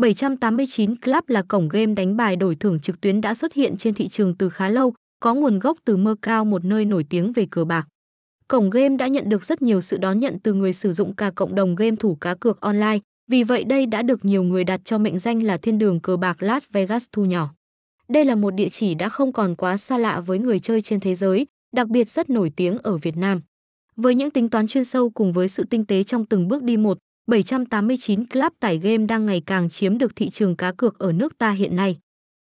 789 Club là cổng game đánh bài đổi thưởng trực tuyến đã xuất hiện trên thị trường từ khá lâu, có nguồn gốc từ Mơ Cao, một nơi nổi tiếng về cờ bạc. Cổng game đã nhận được rất nhiều sự đón nhận từ người sử dụng cả cộng đồng game thủ cá cược online, vì vậy đây đã được nhiều người đặt cho mệnh danh là thiên đường cờ bạc Las Vegas thu nhỏ. Đây là một địa chỉ đã không còn quá xa lạ với người chơi trên thế giới, đặc biệt rất nổi tiếng ở Việt Nam. Với những tính toán chuyên sâu cùng với sự tinh tế trong từng bước đi một, 789 Club tải game đang ngày càng chiếm được thị trường cá cược ở nước ta hiện nay.